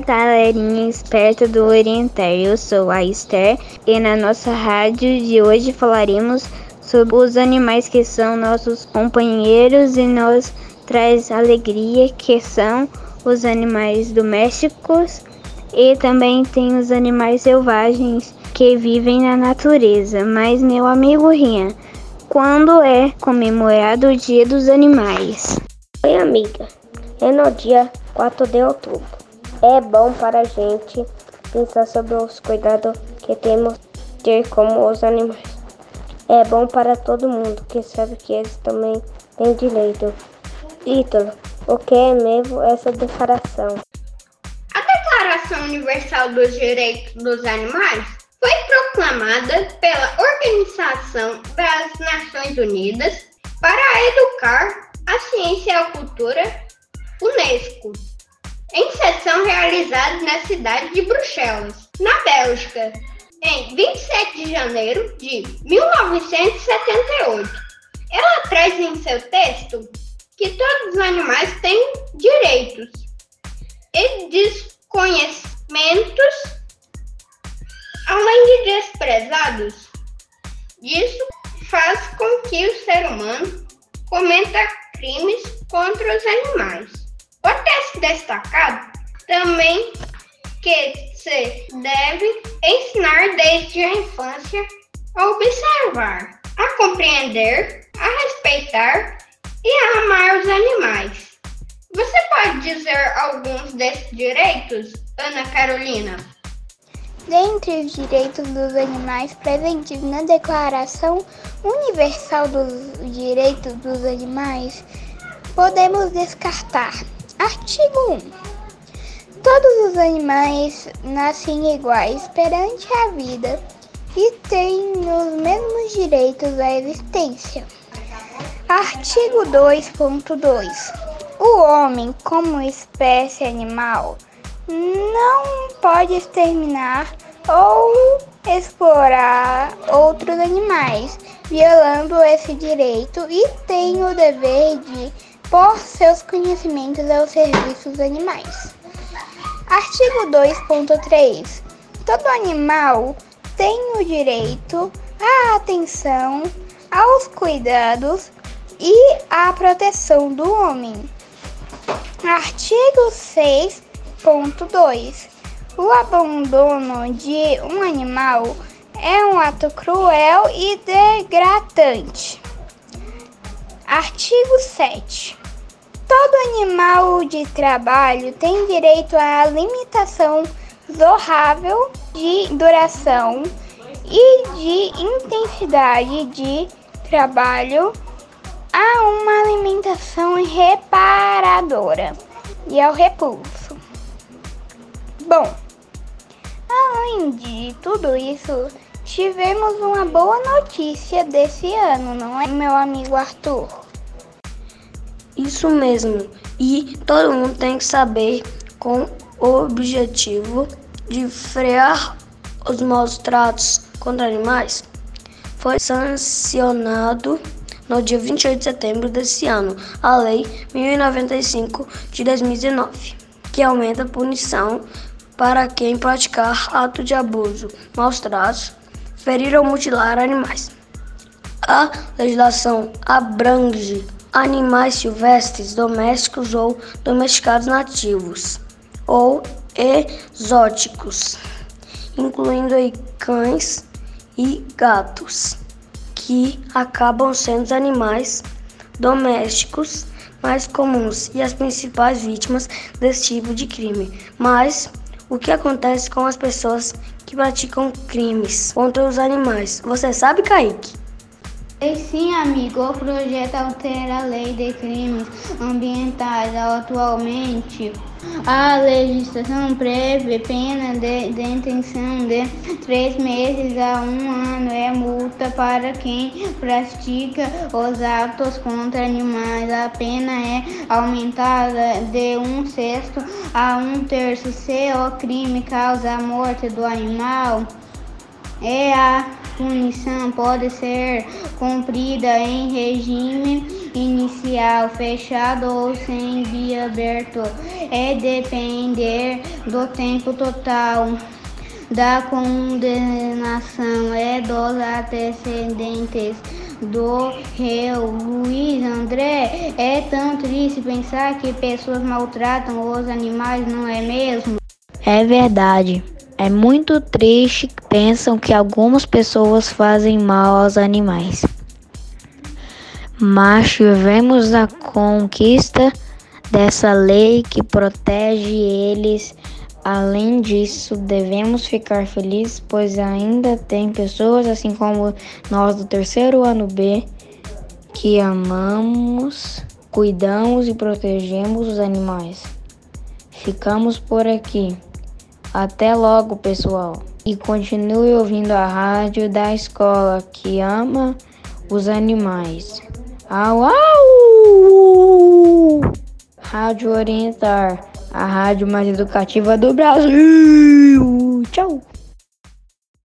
galerinha esperta do Orientar. Eu sou a Esther e na nossa rádio de hoje falaremos sobre os animais que são nossos companheiros e nos traz alegria, que são os animais domésticos e também tem os animais selvagens que vivem na natureza. Mas meu amigo Rian, quando é comemorado o Dia dos Animais? Oi amiga, é no dia 4 de outubro. É bom para a gente pensar sobre os cuidados que temos ter como os animais. É bom para todo mundo que sabe que eles também têm direito. Ítalo, o que é mesmo essa declaração? Declaração Universal dos Direitos dos Animais foi proclamada pela Organização das Nações Unidas para educar a ciência e a cultura, UNESCO, em sessão realizada na cidade de Bruxelas, na Bélgica, em 27 de janeiro de 1978. Ela traz em seu texto que todos os animais têm direitos e diz conhecimentos, além de desprezados. Isso faz com que o ser humano cometa crimes contra os animais. Pode ter destacado também que se deve ensinar desde a infância a observar, a compreender, a respeitar e a amar os animais. Você pode dizer alguns desses direitos, Ana Carolina? Dentre os direitos dos animais presentes na Declaração Universal dos Direitos dos Animais, podemos descartar. Artigo 1. Todos os animais nascem iguais perante a vida e têm os mesmos direitos à existência. Artigo 2.2 o homem, como espécie animal, não pode exterminar ou explorar outros animais, violando esse direito e tem o dever de pôr seus conhecimentos ao serviço dos animais. Artigo 2.3. Todo animal tem o direito à atenção, aos cuidados e à proteção do homem. Artigo 6.2. O abandono de um animal é um ato cruel e degradante. Artigo 7. Todo animal de trabalho tem direito à limitação zorrável de duração e de intensidade de trabalho a uma alimentação reparadora e ao repulso. Bom, além de tudo isso, tivemos uma boa notícia desse ano, não é, meu amigo Arthur? Isso mesmo, e todo mundo tem que saber com o objetivo de frear os maus tratos contra animais. Foi sancionado no dia 28 de setembro desse ano, a Lei 1095 de 2019, que aumenta a punição para quem praticar ato de abuso, maus tratos, ferir ou mutilar animais. A legislação abrange animais silvestres, domésticos ou domesticados nativos ou exóticos, incluindo cães e gatos que acabam sendo os animais domésticos mais comuns e as principais vítimas desse tipo de crime. Mas o que acontece com as pessoas que praticam crimes contra os animais? Você sabe, Kaique? Sim, amigo, o projeto altera a lei de crimes ambientais. Atualmente, a legislação prevê pena de detenção de três meses a um ano e multa para quem pratica os atos contra animais. A pena é aumentada de um sexto a um terço se o crime causa a morte do animal. É a punição pode ser cumprida em regime inicial, fechado ou sem via aberto, é depender do tempo total da condenação é dos antecedentes do réu Luiz André. É tão triste pensar que pessoas maltratam os animais, não é mesmo? É verdade. É muito triste que pensam que algumas pessoas fazem mal aos animais. Mas tivemos a conquista dessa lei que protege eles Além disso, devemos ficar felizes, pois ainda tem pessoas, assim como nós do terceiro ano B, que amamos, cuidamos e protegemos os animais. Ficamos por aqui. Até logo, pessoal. E continue ouvindo a rádio da escola que ama os animais. Au, au! Rádio Orientar a rádio mais educativa do Brasil. Tchau!